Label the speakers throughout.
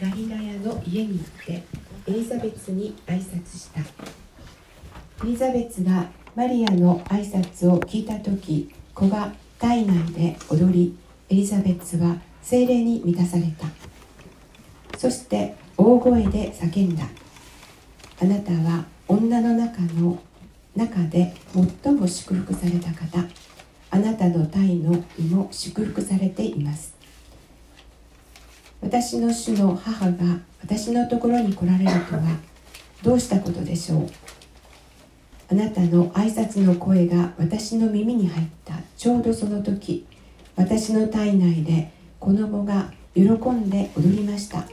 Speaker 1: ガリラヤの家に行ってエリザベツに挨拶した。エリザベツがマリアの挨拶を聞いた時子が体内で踊りエリザベツは精霊に満たされた。そして大声で叫んだ。あなたは女の中の中で最も祝福された方。あなたの体の胃も祝福されています。私の主の母が私のところに来られるとはどうしたことでしょう？あなたの挨拶の声が私の耳に入った。ちょうどその時私の体内で子供が喜んで踊りました。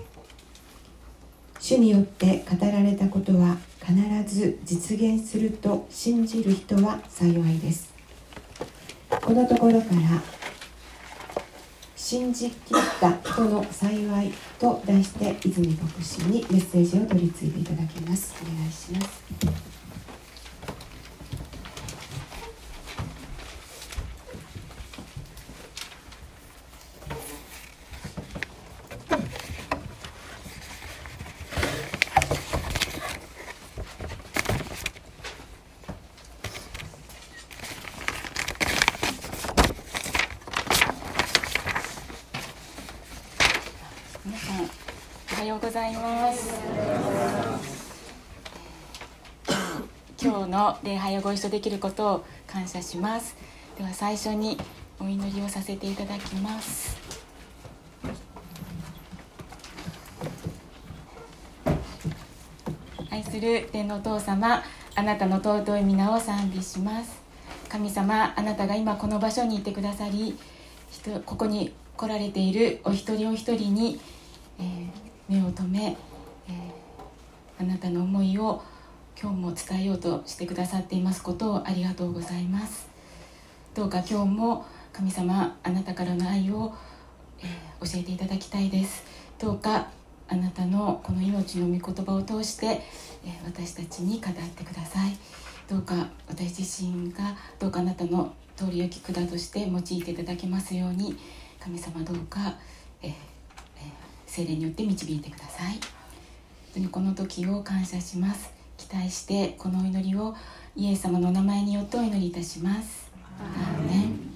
Speaker 1: 主によって語られたことは必ず実現すると信じる人は幸いです。このところから信じきった人の幸いと題して泉牧師にメッセージを取り次いでいただきます。お願いします。ざいます。
Speaker 2: 今日の礼拝をご一緒できることを感謝します。では最初にお祈りをさせていただきます。愛する天のお父様あなたの尊い皆を賛美します。神様あなたが今この場所にいてくださりここに来られているお一人お一人に、目を留め、えー、あなたの思いを今日も伝えようとしてくださっていますことをありがとうございます。どうか今日も神様あなたからの愛を、えー、教えていただきたいです。どうかあなたのこの命の御言葉を通して、えー、私たちに語ってください。どうか私自身がどうかあなたの通り行き管として用いていただけますように神様どうか、えーえー、精霊によって導いてください。本当にこの時を感謝します。期待してこのお祈りをイエス様の名前によってお祈りいたします。アーメン。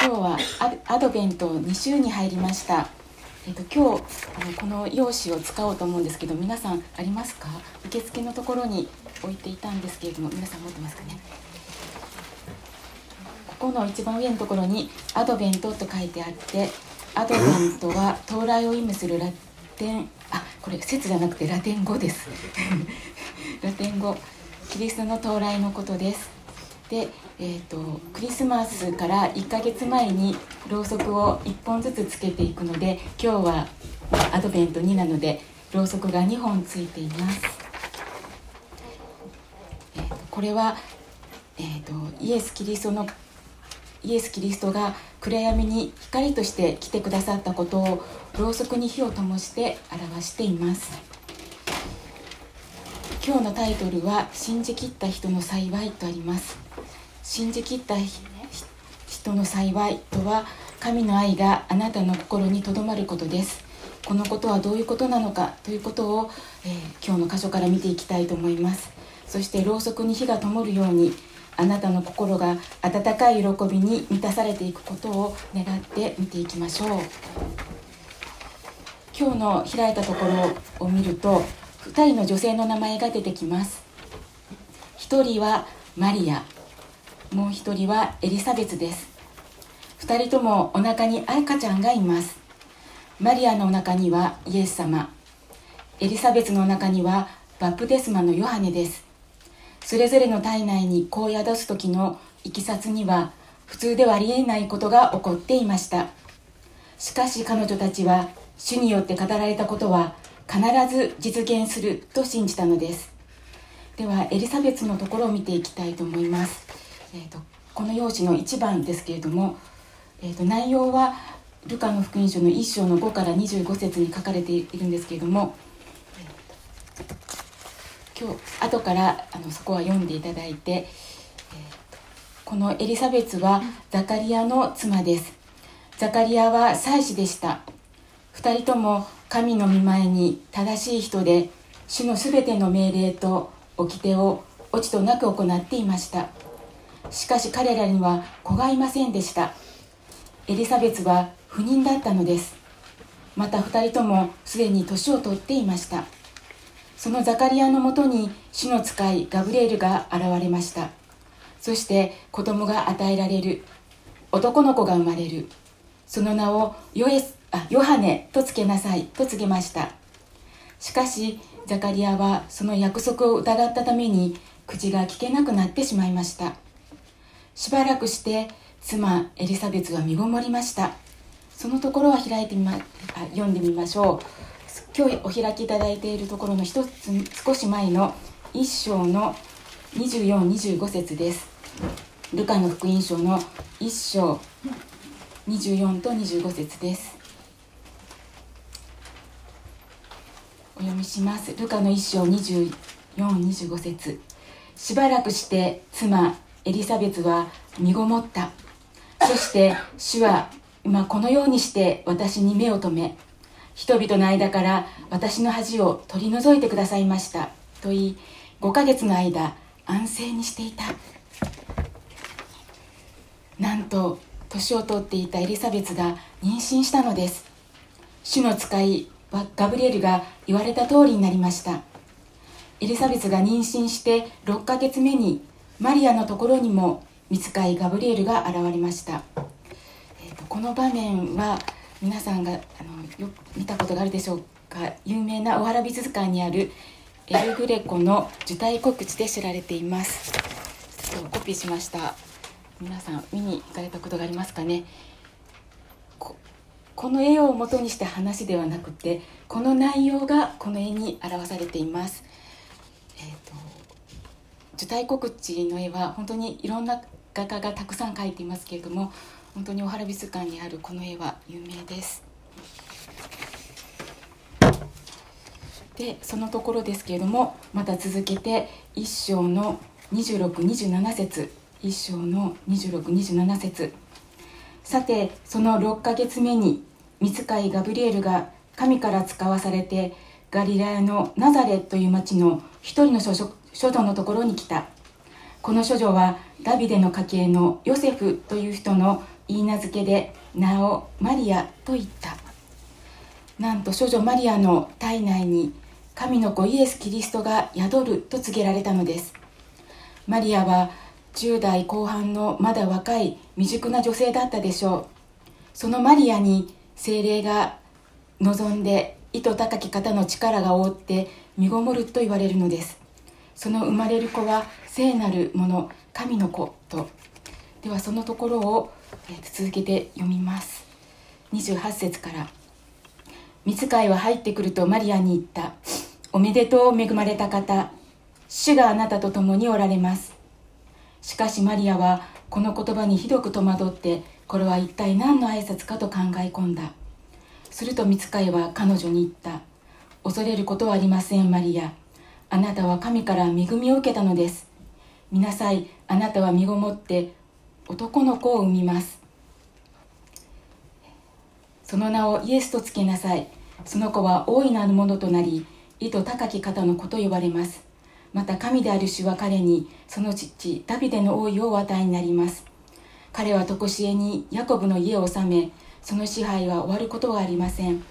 Speaker 2: 今日はアドベント2週に入りました、えっと、今日あのこの用紙を使おうと思うんですけど皆さんありますか？受付のところに置いていたんですけれども皆さん持ってますかね？この一番上のところに「アドベント」と書いてあってアドベントは到来を意味するラテンあこれ説じゃなくてラテン語です。ラテン語。キリストの到来のことです。で、えーと、クリスマスから1ヶ月前にろうそくを1本ずつつけていくので今日はアドベント2なのでろうそくが2本ついています、えーと、これは、えーとイエス・キリストのイエス・キリストが暗闇に光として来てくださったことをろうそくに火を灯して表しています。今日のタイトルは「信じきった人の幸い」とあります。信じきった人の幸いとは神の愛があなたの心にとどまることです。このことはどういうことなのかということを、えー、今日の箇所から見ていきたいと思います。そしてろうそくに火が灯るようにあなたの心が温かい喜びに満たされていくことを願って見ていきましょう。今日の開いたところを見ると2人の女性の名前が出てきます。1人はマリア。もう1人はエリザベツです。2人ともお腹に赤ちゃんがいます。マリアのお腹にはイエス様。エリザベツの中にはバプテスマのヨハネです。それぞれの体内に子を宿す時のいきさつには普通ではありえないことが起こっていました。しかし彼女たちは主によって語られたことは必ず実現すると信じたのです。ではエリザベツのところを見ていきたいと思います、えーと、この用紙の1番ですけれども、えーと、内容はルカの福音書の1章の5から25節に書かれているんですけれども今日後からあのそこは読んでいただいて、えこのエリザベツはザカリアの妻です。ザカリアは祭司でした。二人とも神の御前に正しい人で主のすべての命令と掟を落ちとなく行っていました。しかし彼らには子がいませんでした。エリザベツは不妊だったのです。また二人ともすでに年を取っていましたそのザカリアのもとに主の使いガブレールが現れました。そして子供が与えられる。男の子が生まれる。その名をヨエスあヨハネとつけなさいと告げました。しかしザカリアはその約束を疑ったために口が聞けなくなってしまいました。しばらくして妻エリザベスが身ごもりました。そのところは開いてみま読んでみましょう。今日お開きいただいているところの一つ少し前の一章の2425節です。ルカの福音書の一章24と25節です。お読みします。ルカの一章2425節。しばらくして妻エリザベスは身ごもった。そして主は今このようにして私に目を留め人々の間から私の恥を取り除いてくださいました。と言い5ヶ月の間安静にしていた。なんと年を取っていたエリザベスが妊娠したのです。主の使いガブリエルが言われた通りになりました。エリザベスが妊娠して6ヶ月目にマリアのところにも見つかいガブリエルが現れました、えーと、この場面は皆さんがあのよ見たことがあるでしょうか。有名な「おわら美術館」にあるエル・グレコの受胎告知で知られています。ちょっとコピーしました。皆さん見に行かれたことがありますかね。この絵を元にした話ではなくてこの内容がこの絵に表されています、えーと、受胎告知の絵は本当にいろんな画家がたくさん描いていますけれども本当に大原美術館にあるこの絵は有名です。でそのところですけれどもまた続けて一章の2627節一章の2627節。さてその6ヶ月目に見つかいガブリエルが神から使わされてガリラヤのナザレという町の一人の処女のところに来た。この処女はダビデの家系のヨセフという人の言い名付けで名をマリアと言った。なんと処女マリアの体内に神の子イエス・キリストが宿ると告げられたのです。マリアは10代後半のまだ若い未熟な女性だったでしょう。そのマリアに精霊が望んで糸高き方の力が覆って身ごもると言われるのです。その生まれる子は聖なるもの神の子と。ではそのところを、続けて読みます。28節から「見つかいは入ってくるとマリアに言った。おめでとう恵まれた方。主があなたと共におられます。しかしマリアはこの言葉にひどく戸惑ってこれは一体何の挨拶かと考え込んだ。すると見つかいは彼女に言った。恐れることはありませんマリア。あなたは神から恵みを受けたのです。見なさいあなたは身ごもって男の子を産みます。その名をイエスとつけなさい。その子は大いなるものとなり意図高き方の子と呼ばれます。また神である主は彼にその父ダビデの王位をお与えになります。彼は常しえにヤコブの家を治めその支配は終わることはありません。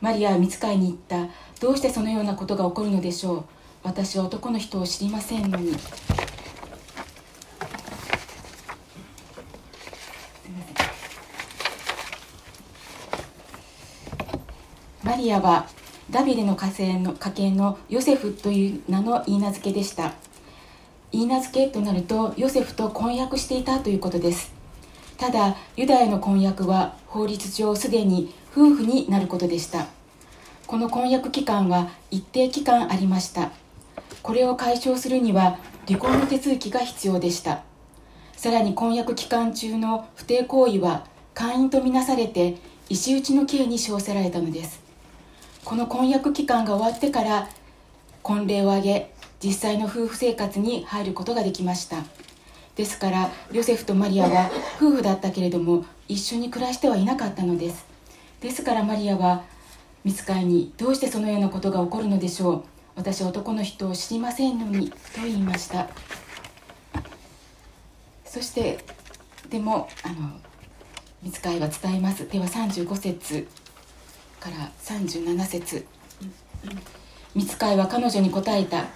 Speaker 2: マリアは見つかいに行った。どうしてそのようなことが起こるのでしょう。私は男の人を知りませんのに。マリアはダビデの家系の家系のヨセフという名の言い名付けでした。言い名付けとなるとヨセフと婚約していたということです。ただユダヤの婚約は法律上すでに夫婦になることでした。この婚約期間は一定期間ありました。これを解消するには離婚の手続きが必要でした。さらに婚約期間中の不貞行為は会員とみなされて石打ちの刑に称せられたのです。この婚約期間が終わってから婚礼を挙げ実際の夫婦生活に入ることができました。ですからヨセフとマリアは夫婦だったけれども一緒に暮らしてはいなかったのです。ですからマリアは見つかいにどうしてそのようなことが起こるのでしょう。私は男の人を知りませんのにと言いました。そしてでもあの見つかいは伝えます。では35節。から37節。見つかいは彼女に答えた。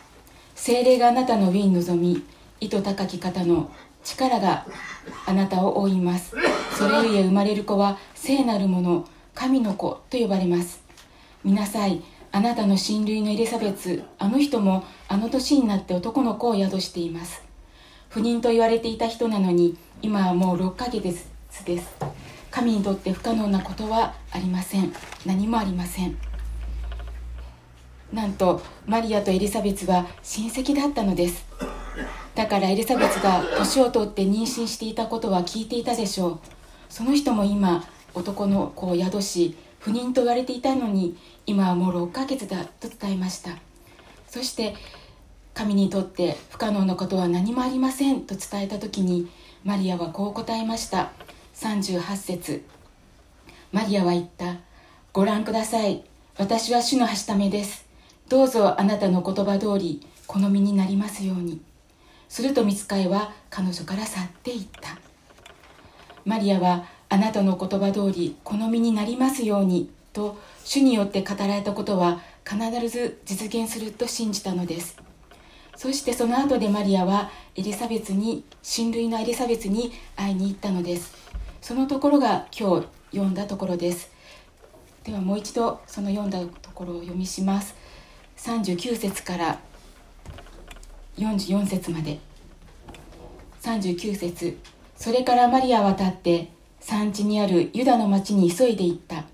Speaker 2: 精霊があなたの上に臨み糸高き方の力があなたを覆います。それゆえ生まれる子は聖なるもの神の子と呼ばれます。見なさいあなたの親類のエリザベツあの人もあの年になって男の子を宿しています。不妊と言われていた人なのに今はもう6ヶ月です。神にとって不可能なことはありません。何もありません。なんとマリアとエリザベツは親戚だったのです。だからエリザベツが年を取って妊娠していたことは聞いていたでしょう。その人も今男の子を宿し不妊と言われていたのに今はもう6ヶ月だと伝えました。そして神にとって不可能なことは何もありませんと伝えた時にマリアはこう答えました。38節。マリアは言った。ご覧ください。私は主のはしためです。どうぞあなたの言葉通り好みになりますように。すると見つかいは彼女から去っていった。マリアはあなたの言葉通り好みになりますようにと主によって語られたことは必ず実現すると信じたのです。そしてその後でマリアはエリザベスに親類のエリザベスに会いに行ったのです。そのところが今日読んだところです。ではもう一度その読んだところを読みします。39節から44節まで。39節。それからマリアは立って産地にあるユダの町に急いで行った。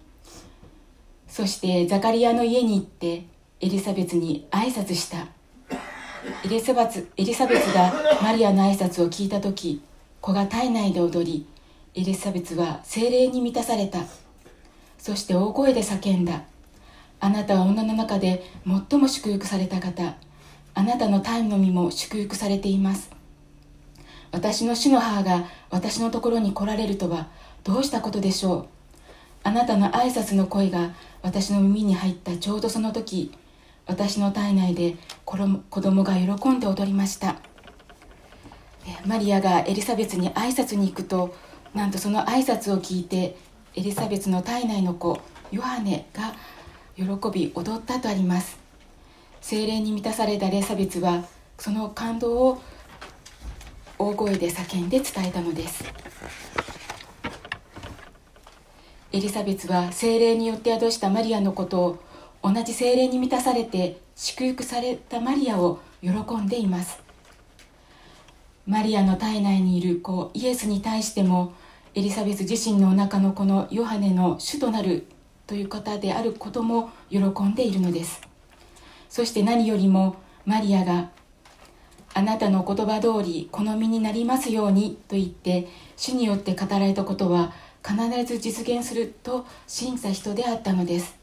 Speaker 2: そしてザカリアの家に行ってエリザベスに挨拶した。エリザベスエリザベスがマリアの挨拶を聞いた時子が体内で踊りエリザベスは精霊に満たされた。そして大声で叫んだ。あなたは女の中で最も祝福された方。あなたのタイムの身も祝福されています。私の主の母が私のところに来られるとはどうしたことでしょう。あなたの挨拶の声が私の耳に入った。ちょうどその時私の体内で子供が喜んで踊りました。マリアがエリザベスに挨拶に行くとなんとその挨拶を聞いてエリザベスの体内の子ヨハネが喜び踊ったとあります。精霊に満たされたエリザベスはその感動を大声で叫んで伝えたのです。エリザベスは精霊によって宿したマリアのことを同じ精霊に満たされて祝福されたマリアを喜んでいます。マリアの体内にいる子イエスに対してもエリザベス自身のお腹の子のヨハネの主となるという方であることも喜んでいるのです。そして何よりもマリアがあなたの言葉通り好みになりますようにと言って主によって語られたことは必ず実現すると信じた人であったのです。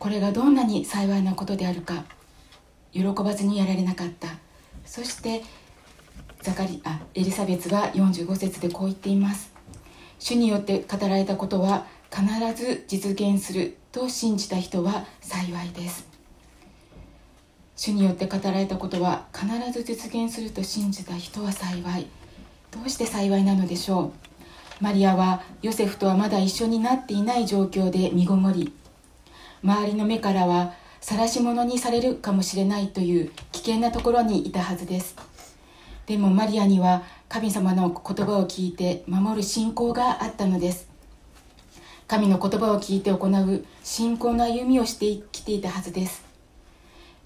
Speaker 2: これがどんなに幸いなことであるか喜ばずにやられなかった。そしてザカリあエリザベスは45節でこう言っています。主によって語られたことは必ず実現すると信じた人は幸いです。主によって語られたことは必ず実現すると信じた人は幸い。どうして幸いなのでしょう？マリアはヨセフとはまだ一緒になっていない状況で身ごもり。周りの目からは晒し者にされるかもしれないという危険なところにいたはずです。でもマリアには神様の言葉を聞いて守る信仰があったのです。神の言葉を聞いて行う信仰の歩みをしてきていたはずです。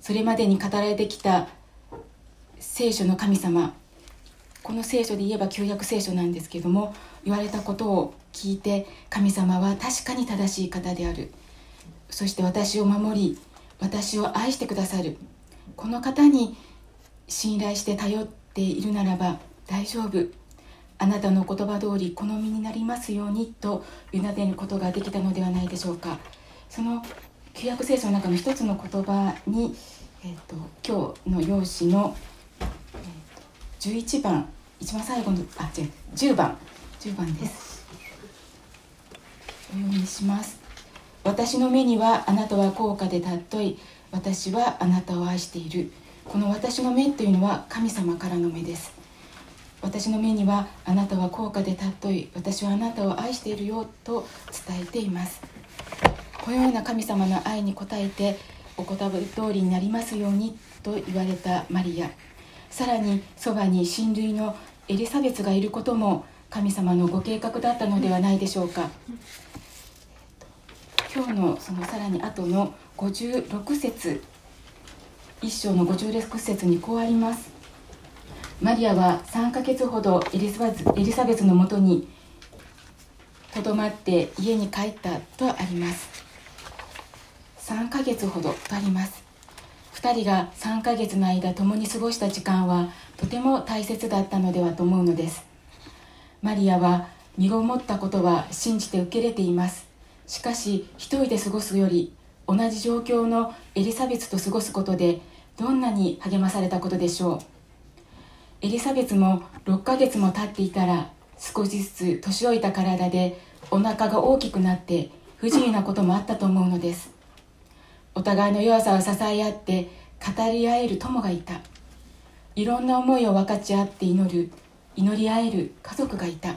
Speaker 2: それまでに語られてきた聖書の神様。この聖書で言えば旧約聖書なんですけども言われたことを聞いて神様は確かに正しい方である。そして私を守り私を愛してくださる。この方に信頼して頼ってているならば大丈夫。あなたの言葉通り好みになりますようにと委ねることができたのではないでしょうか。その旧約聖書の中の一つの言葉に、えーと、今日の用紙の、えーと、11番一番最後のあ違う10番。10番です。お読みします。私の目にはあなたは高価で尊い。私はあなたを愛している。この私の目というのは神様からの目です。私の目にはあなたは高価で尊い私はあなたを愛しているよと伝えています。このような神様の愛に応えてお言葉通りになりますようにと言われたマリア。さらにそばに親類のエリザベスがいることも神様のご計画だったのではないでしょうか。今日のそのさらに後の56節一章の56節にこうあります。マリアは3ヶ月ほどエリザベスエリザベスのもとにとどまって家に帰ったとあります。3ヶ月ほどとあります。2人が3ヶ月の間共に過ごした時間はとても大切だったのではと思うのです。マリアは身ごもったことは信じて受け入れています。しかし一人で過ごすより同じ状況のエリザベスと過ごすことでどんなに励まされたことでしょう。エリザベスも6ヶ月も経っていたら少しずつ年老いた体でお腹が大きくなって不自由なこともあったと思うのです。お互いの弱さを支え合って語り合える友がいた。いろんな思いを分かち合って祈る祈り合える家族がいた。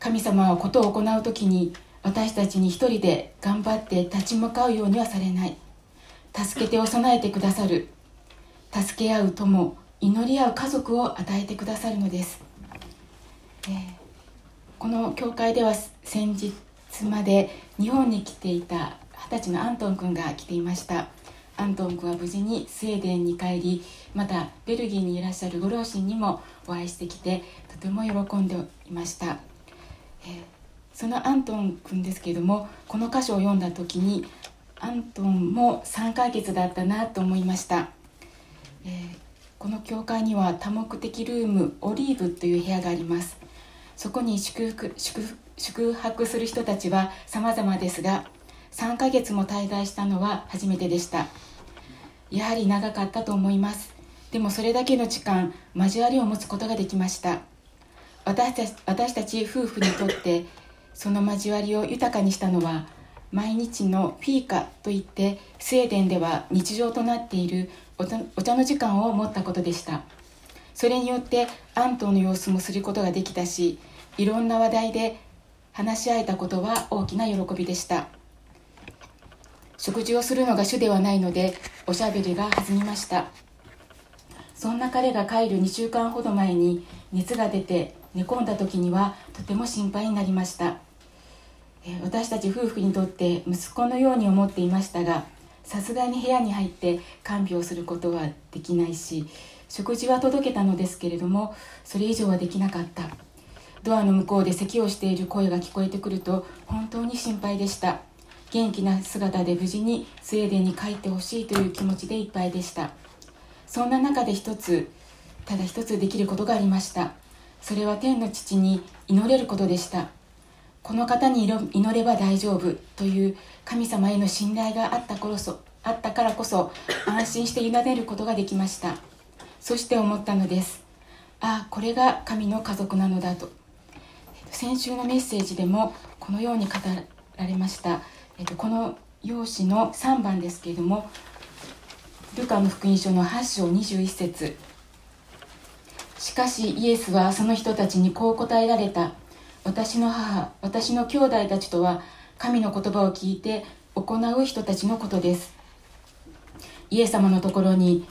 Speaker 2: 神様はことを行う時に私たちに一人で頑張って立ち向かうようにはされない。助けてを備えてくださる。助け合う友祈り合う家族を与えてくださるのです、えー、この教会では先日まで日本に来ていた二十歳のアントン君が来ていました。アントン君は無事にスウェーデンに帰りまたベルギーにいらっしゃるご両親にもお会いしてきてとても喜んでいました、えー、そのアントン君ですけれどもこの箇所を読んだ時にアントンも3ヶ月だったなと思いました、えー、この教会には多目的ルームオリーブという部屋があります。そこに宿泊宿泊する人たちは様々ですが3ヶ月も滞在したのは初めてでした。やはり長かったと思います。でもそれだけの時間交わりを持つことができました。私たち私たち夫婦にとってその交わりを豊かにしたのは毎日のフィーカといってスウェーデンでは日常となっているお茶の時間を持ったことでした。それによってアントの様子もすることができたしいろんな話題で話し合えたことは大きな喜びでした。食事をするのが主ではないのでおしゃべりが弾みました。そんな彼が帰る2週間ほど前に熱が出て寝込んだ時にはとても心配になりました。私たち夫婦にとって息子のように思っていましたがさすがに部屋に入って看病することはできないし食事は届けたのですけれどもそれ以上はできなかった。ドアの向こうで咳をしている声が聞こえてくると本当に心配でした。元気な姿で無事にスウェーデンに帰ってほしいという気持ちでいっぱいでした。そんな中で一つただ一つできることがありました。それは天の父に祈れることでした。この方に祈れば大丈夫という神様への信頼があったこそあったからこそ安心して委ねることができました。そして思ったのです。ああこれが神の家族なのだと。先週のメッセージでもこのように語られました。えっと、この用紙の3番ですけれどもルカの福音書の8章21節。しかしイエスはその人たちにこう答えられた。私の母私の兄弟たちとは神の言葉を聞いて行う人たちのことです。イエス様のところに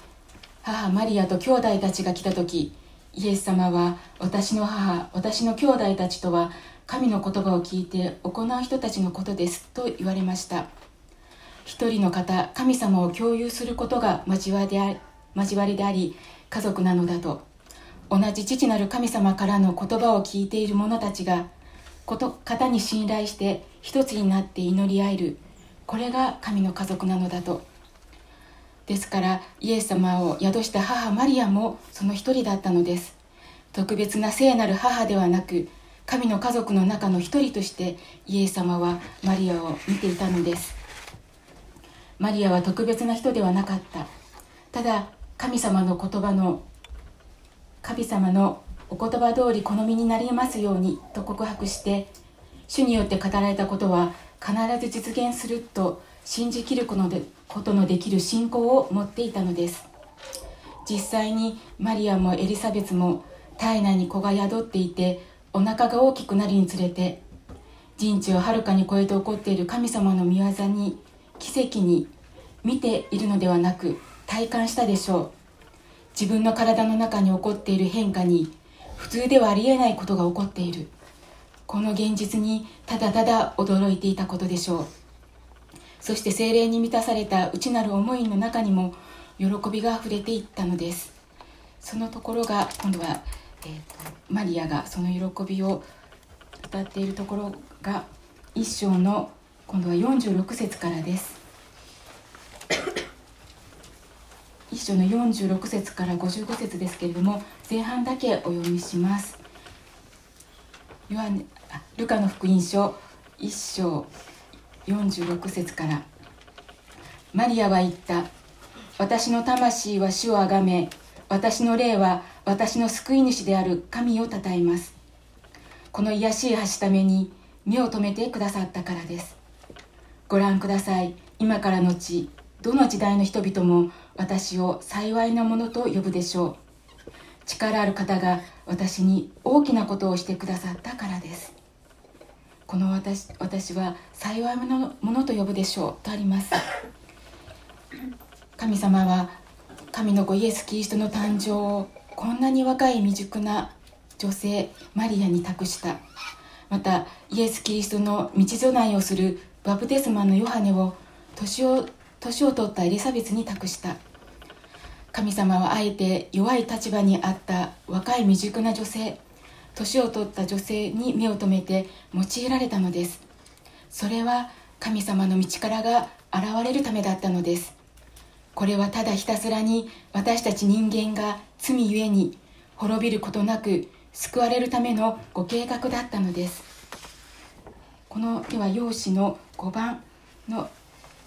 Speaker 2: 母マリアと兄弟たちが来た時イエス様は私の母私の兄弟たちとは神の言葉を聞いて行う人たちのことですと言われました。一人の方神様を共有することが交わりであ交わりであり家族なのだと。同じ父なる神様からの言葉を聞いている者たちがこと方に信頼して一つになって祈り合える。これが神の家族なのだと。ですからイエス様を宿した母マリアもその一人だったのです。特別な聖なる母ではなく神の家族の中の一人としてイエス様はマリアを見ていたのです。マリアは特別な人ではなかった。ただ神様の言葉の神様のお言葉通り好みになりますようにと告白して主によって語られたことは必ず実現すると信じきることのできる信仰を持っていたのです。実際にマリアもエリザベスも体内に子が宿っていてお腹が大きくなるにつれて人知をはるかに超えて起こっている神様の御業に奇跡に見ているのではなく体感したでしょう。自分の体の中に起こっている変化に普通ではありえないことが起こっている。この現実にただただ驚いていたことでしょう。そして精霊に満たされた内なる思いの中にも喜びがあふれていったのです。そのところが今度は、えーと、マリアがその喜びを歌っているところが一章の今度は46節からです。一章の46節から55節ですけれども前半だけお読みします。ヨハネルカの福音書一章46節から。マリアは言った。私の魂は主をあがめ私の霊は私の救い主である。神をたたえます。この癒しい橋ために目を留めてくださったからです。ご覧ください。今からのちどの時代の人々も私を幸いなものと呼ぶでしょう。力ある方が私に大きなことをしてくださったからです。この私私は幸いのものと呼ぶでしょうとあります。神様は神の子イエス・キリストの誕生をこんなに若い未熟な女性マリアに託した。またイエス・キリストの道備えをするバプテスマのヨハネを年を年を取ったエリザベスに託した。神様はあえて弱い立場にあった若い未熟な女性年を取った女性に目を留めて用いられたのです。それは神様の道からが現れるためだったのです。これはただひたすらに私たち人間が罪ゆえに滅びることなく救われるためのご計画だったのです。このでは用紙の5番の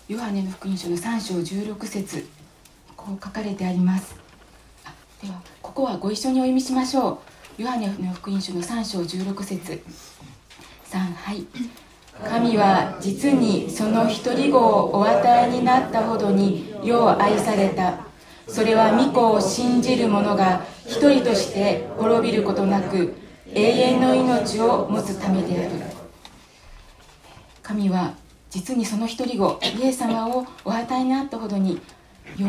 Speaker 2: ヨハネの福音書の3章16節。こう書かれてあります。ではここはご一緒にお読みしましょう。ヨハネの福音書の3章16節。3はい。神は実にその一人子をお与えになったほどに世を愛された。それは御子を信じる者が一人として滅びることなく永遠の命を持つためである。神は実にその一人子イエス様をお与えになったほどに世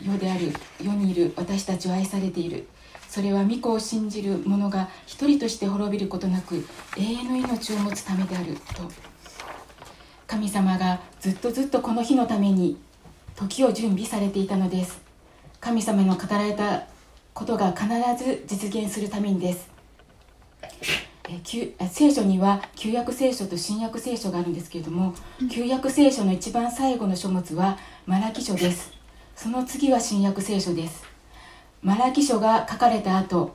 Speaker 2: 世である世にいる私たちを愛されている。それは御子を信じる者が一人として滅びることなく永遠の命を持つためであると。神様がずっとずっとこの日のために時を準備されていたのです。神様の語られたことが必ず実現するためにです。聖書には旧約聖書と新約聖書があるんですけれども旧約聖書の一番最後の書物はマラキ書です。その次は新約聖書です。マラキ書が書かれた後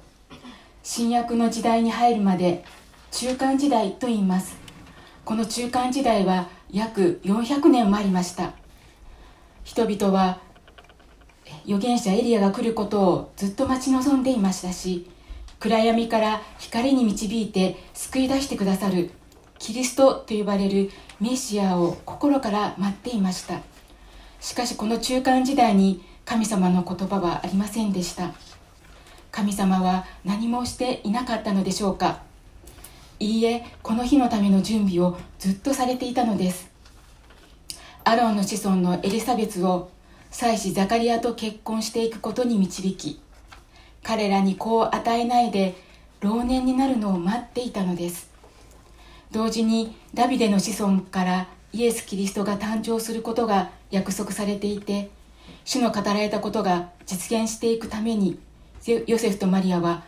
Speaker 2: 新約の時代に入るまで中間時代と言います。この中間時代は約400年もありました。人々は預言者エリアが来ることをずっと待ち望んでいましたし暗闇から光に導いて救い出してくださるキリストと呼ばれるメシアを心から待っていました。しかしこの中間時代に神様の言葉はありませんでした。神様は何もしていなかったのでしょうか。いいえこの日のための準備をずっとされていたのです。アロンの子孫のエリザベスを妻子ザカリアと結婚していくことに導き彼らに子を与えないで老年になるのを待っていたのです。同時にダビデの子孫からイエス・キリストが誕生することが約束されていて主の語られたことが実現していくためにヨセフとマリアは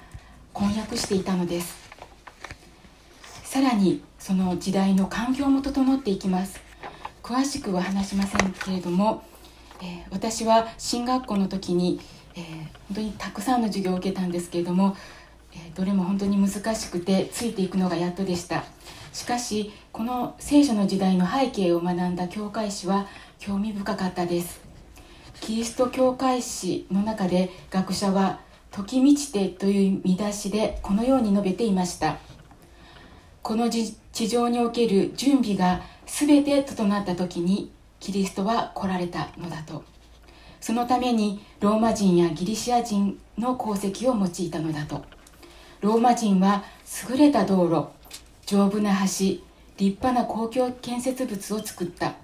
Speaker 2: 婚約していたのです。さらにその時代の環境も整っていきます。詳しくは話しませんけれども、えー、私は進学校の時に、えー、本当にたくさんの授業を受けたんですけれども、えー、どれも本当に難しくてついていくのがやっとでした。しかしこの聖書の時代の背景を学んだ教会史は興味深かったです。キリスト教会史の中で学者は時満ちてという見出しでこのように述べていました。この地上における準備が全て整った時にキリストは来られたのだと。そのためにローマ人やギリシア人の功績を用いたのだと。ローマ人は優れた道路丈夫な橋立派な公共建設物を作った。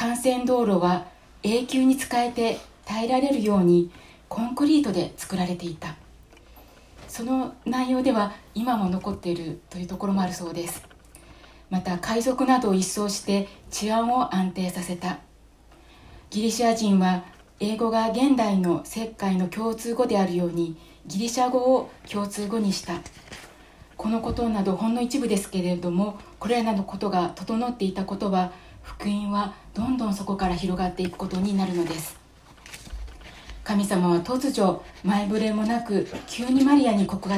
Speaker 2: 幹線道路は永久に使えて耐えられるようにコンクリートで作られていた。その内容では今も残っているというところもあるそうです。また海賊などを一掃して治安を安定させた。ギリシア人は英語が現代の石灰の共通語であるようにギリシャ語を共通語にした。このことなどほんの一部ですけれどもこれらのことが整っていたことは福音はどんどんそこから広がっていくことになるのです。神様は突如前触れもなく急にマリアに告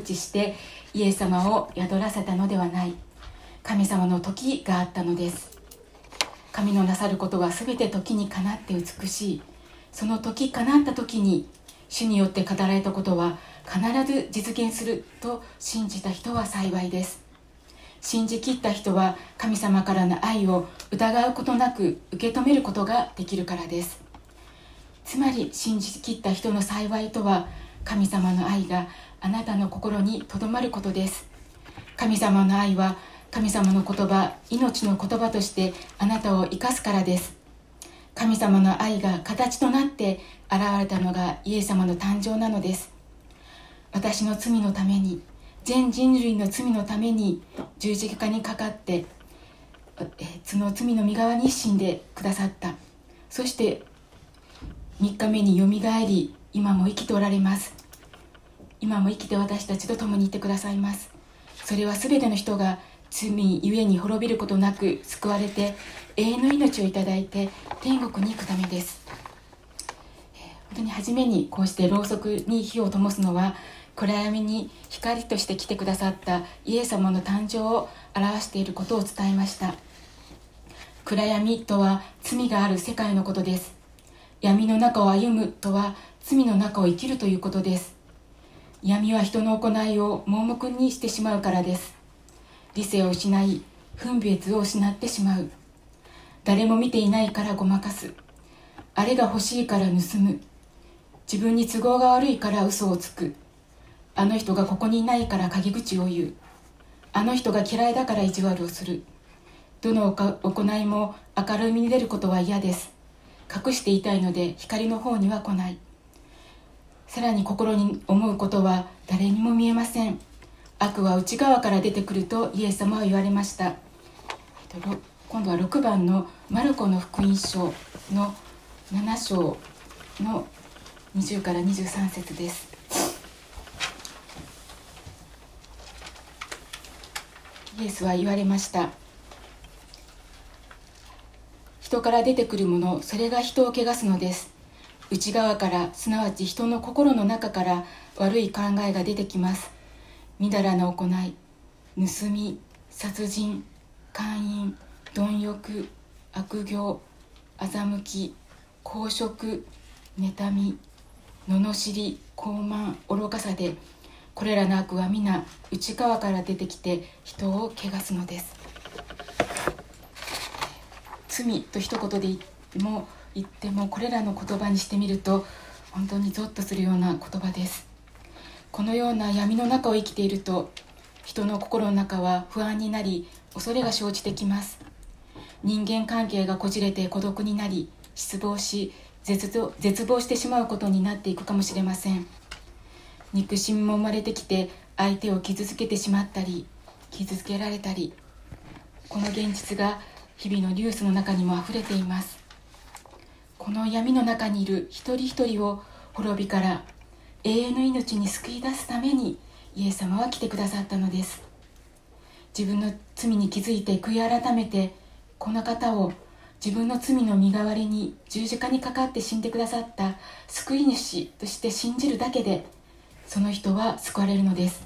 Speaker 2: 知してイエス様を宿らせたのではない。神様の時があったのです。神のなさることは全て時にかなって美しい。その時かなった時に主によって語られたことは必ず実現すると信じた人は幸いです。信じきった人は神様からの愛を疑うことなく受け止めることができるからです。つまり信じきった人の幸いとは神様の愛があなたの心にとどまることです。神様の愛は神様の言葉命の言葉としてあなたを生かすからです。神様の愛が形となって現れたのがイエス様の誕生なのです。私の罪のために全人類の罪のために十字架にかかってその罪の身側に死んでくださった。そして3日目によみがえり今も生きておられます。今も生きて私たちと共にいてくださいます。それは全ての人が罪ゆえに滅びることなく救われて永遠の命をいただいて天国に行くためです。本当に初めにこうしてろうそくに火を灯すのは暗闇に光として来てくださったイエス様の誕生を表していることを伝えました。暗闇とは罪がある世界のことです。闇の中を歩むとは罪の中を生きるということです。闇は人の行いを盲目にしてしまうからです。理性を失い分別を失ってしまう。誰も見ていないからごまかす。あれが欲しいから盗む。自分に都合が悪いから嘘をつく。あの人がここにいないから陰口を言う。あの人が嫌いだから意地悪をする。どの行いも明るみに出ることは嫌です。隠していたいので光の方には来ない。さらに心に思うことは誰にも見えません。悪は内側から出てくるとイエス様は言われました。今度は6番のマルコの福音書の7章の20から23節です。イエスは言われました。人から出てくるものそれが人を汚すのです。内側からすなわち人の心の中から悪い考えが出てきます。みだらな行い盗み殺人姦淫貪欲悪行欺き公職妬み罵り傲慢愚かさでこれらの悪は皆内側から出てきて人を汚すのです罪と一言で言っても言ってもこれらの言葉にしてみると本当にゾッとするような言葉ですこのような闇の中を生きていると人の心の中は不安になり恐れが生じてきます。人間関係がこじれて孤独になり失望し絶望してしまうことになっていくかもしれません。憎しみも生まれてきて相手を傷つけてしまったり傷つけられたりこの現実が日々のニュースの中にもあふれています。この闇の中にいる一人一人を滅びから永遠の命に救い出すためにイエス様は来てくださったのです。自分の罪に気づいて悔い改めてこの方を自分の罪の身代わりに十字架にかかって死んでくださった救い主として信じるだけでその人は救われるのです。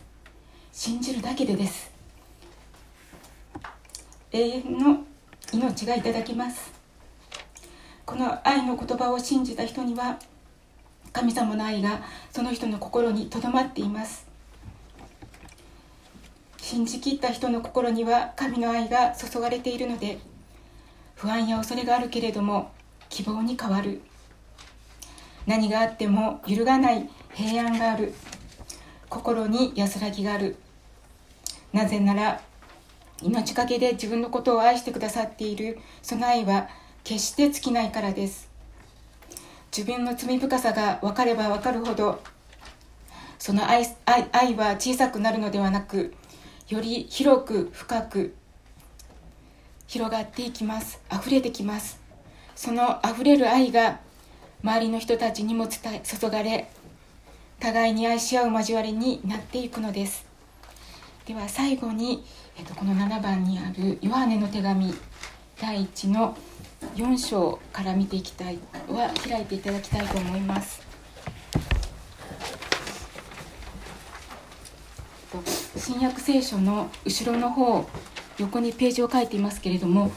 Speaker 2: 信じるだけでです。永遠の命がいただきます。この愛の言葉を信じた人には神様の愛がその人の心にとどまっています。信じきった人の心には神の愛が注がれているので不安や恐れがあるけれども希望に変わる。何があっても揺るがない平安がある。心に安らぎがある。なぜなら命かけで自分のことを愛してくださっているその愛は決して尽きないからです。自分の罪深さが分かれば分かるほどその愛愛愛は小さくなるのではなくより広く深く広がっていきます。溢れてきます。その溢れる愛が周りの人たちにも伝え注がれ互いに愛し合う交わりになっていくのです。では最後に、えっと、この7番にあるヨハネの手紙第1の4章から見ていきたいは開いていただきたいと思います。新約聖書の後ろの方横にページを書いていますけれども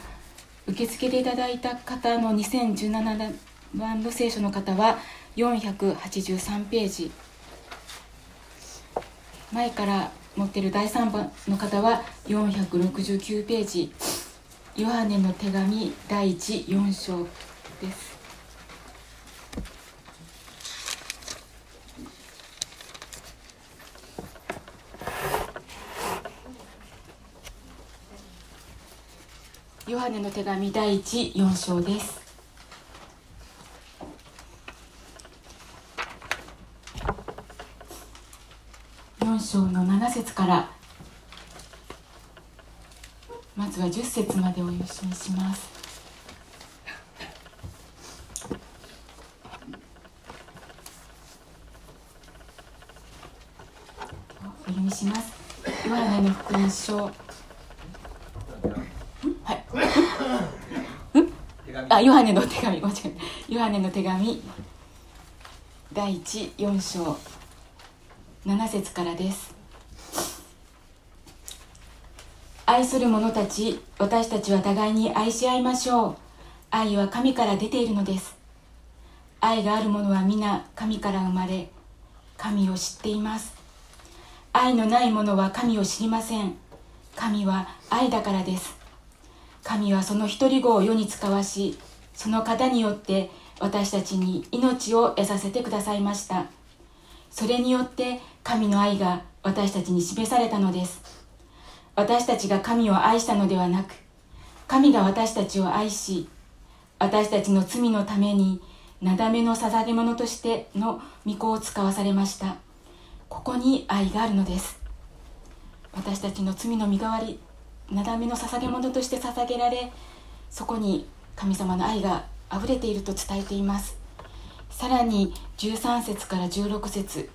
Speaker 2: 受付けていただいた方の2017番の聖書の方は483ページ。前から持ってる第3番の方は469ページ。ヨハネの手紙第14章です。ヨハネの手紙第14章です。4章の7節からまずは10節までお読みします。お読みします。ヨハネの福音書はい。あヨハネの手紙。間違えた。ヨハネの手紙。第14章。7節からです愛する者たち私たちは互いに愛し合いましょう。愛は神から出ているのです。愛がある者は皆神から生まれ神を知っています。愛のない者は神を知りません。神は愛だからです。神はその一人子を世に使わしその方によって私たちに命を得させてくださいました。それによって神の愛が私たちに示されたのです。私たちが神を愛したのではなく神が私たちを愛し私たちの罪のためになだめの捧げ物としての御子を使わされました。ここに愛があるのです。私たちの罪の身代わりなだめの捧げ物として捧げられそこに神様の愛があふれていると伝えています。さらに13節から16節。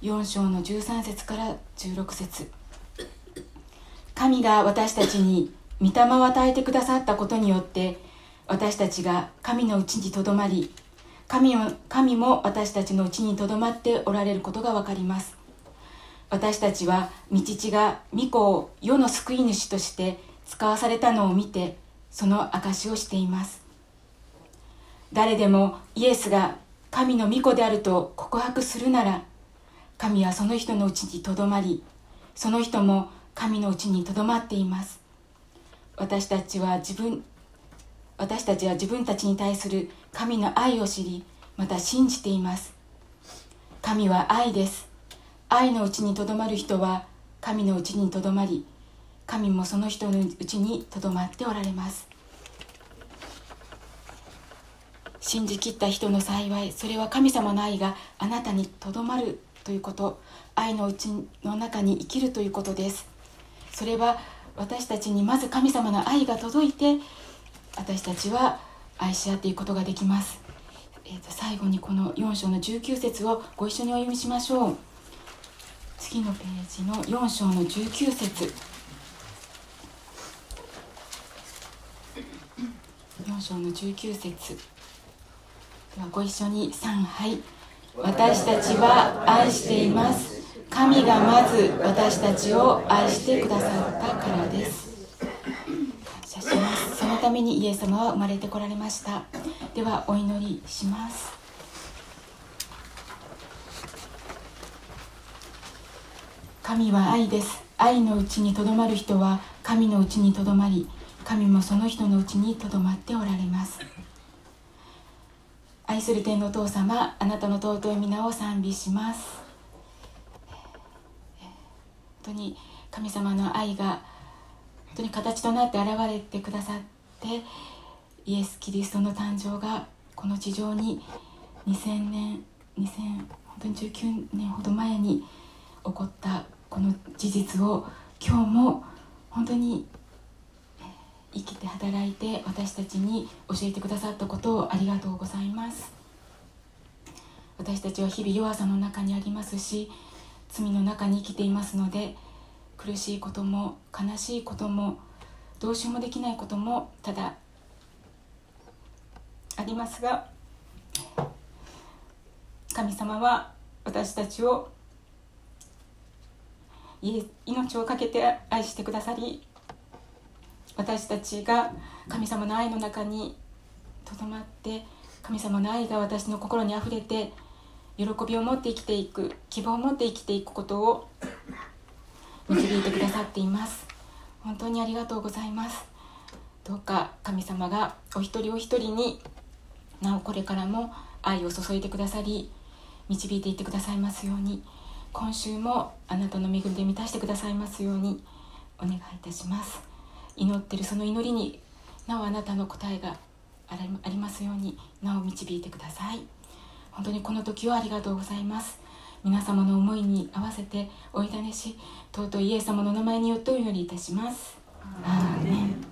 Speaker 2: 4章の13節から16節。神が私たちに御霊を与えてくださったことによって私たちが神のうちにとどまり神も神も私たちのうちにとどまっておられることがわかります。私たちは御父が御子を世の救い主として使わされたのを見てその証しをしています。誰でもイエスが神の御子であると告白するなら神はその人のうちにとどまりその人も神のうちにとどまっています。私たちは自分私たちは自分たちに対する神の愛を知りまた信じています。神は愛です。愛のうちにとどまる人は神のうちにとどまり神もその人のうちにとどまっておられます。信じきった人の幸いそれは神様の愛があなたにとどまるということ愛のうちの中に生きるということです。それは私たちにまず神様の愛が届いて私たちは愛し合っていくことができます、えー、と最後にこの4章の19節をご一緒にお読みしましょう。次のページの4章の19節。4章の19節。ではご一緒に3はい私たちは愛しています。神がまず私たちを愛してくださったからです。感謝しますそのためにイエス様は生まれてこられました。ではお祈りします。神は愛です。愛のうちにとどまる人は神のうちにとどまり神もその人のうちにとどまっておられます。愛する天のお父様あなたの尊い皆を賛美します。当に神様の愛が本当に形となって現れてくださってイエス・キリストの誕生がこの地上に2000年2000本当に19年ほど前に起こったこの事実を今日も本当に生きて働いて私たちに教えてくださったことをありがとうございます。私たちは日々弱さの中にありますし罪の中に生きていますので苦しいことも悲しいこともどうしようもできないこともただありますが神様は私たちを命を懸けて愛してくださり私たちが神様の愛の中にとどまって神様の愛が私の心にあふれて喜びを持って生きていく希望を持って生きていくことを 導いてくださっています。本当にありがとうございます。どうか神様がお一人お一人になおこれからも愛を注いでくださり導いていってくださいますように。今週もあなたの恵みで満たしてくださいますようにお願いいたします。祈ってるその祈りになおあなたの答えがありますようになお導いてください本当にこの時をありがとうございます。皆様の思いに合わせておいだねし尊いイエス様の名前によってお祈りいたします。アーメン。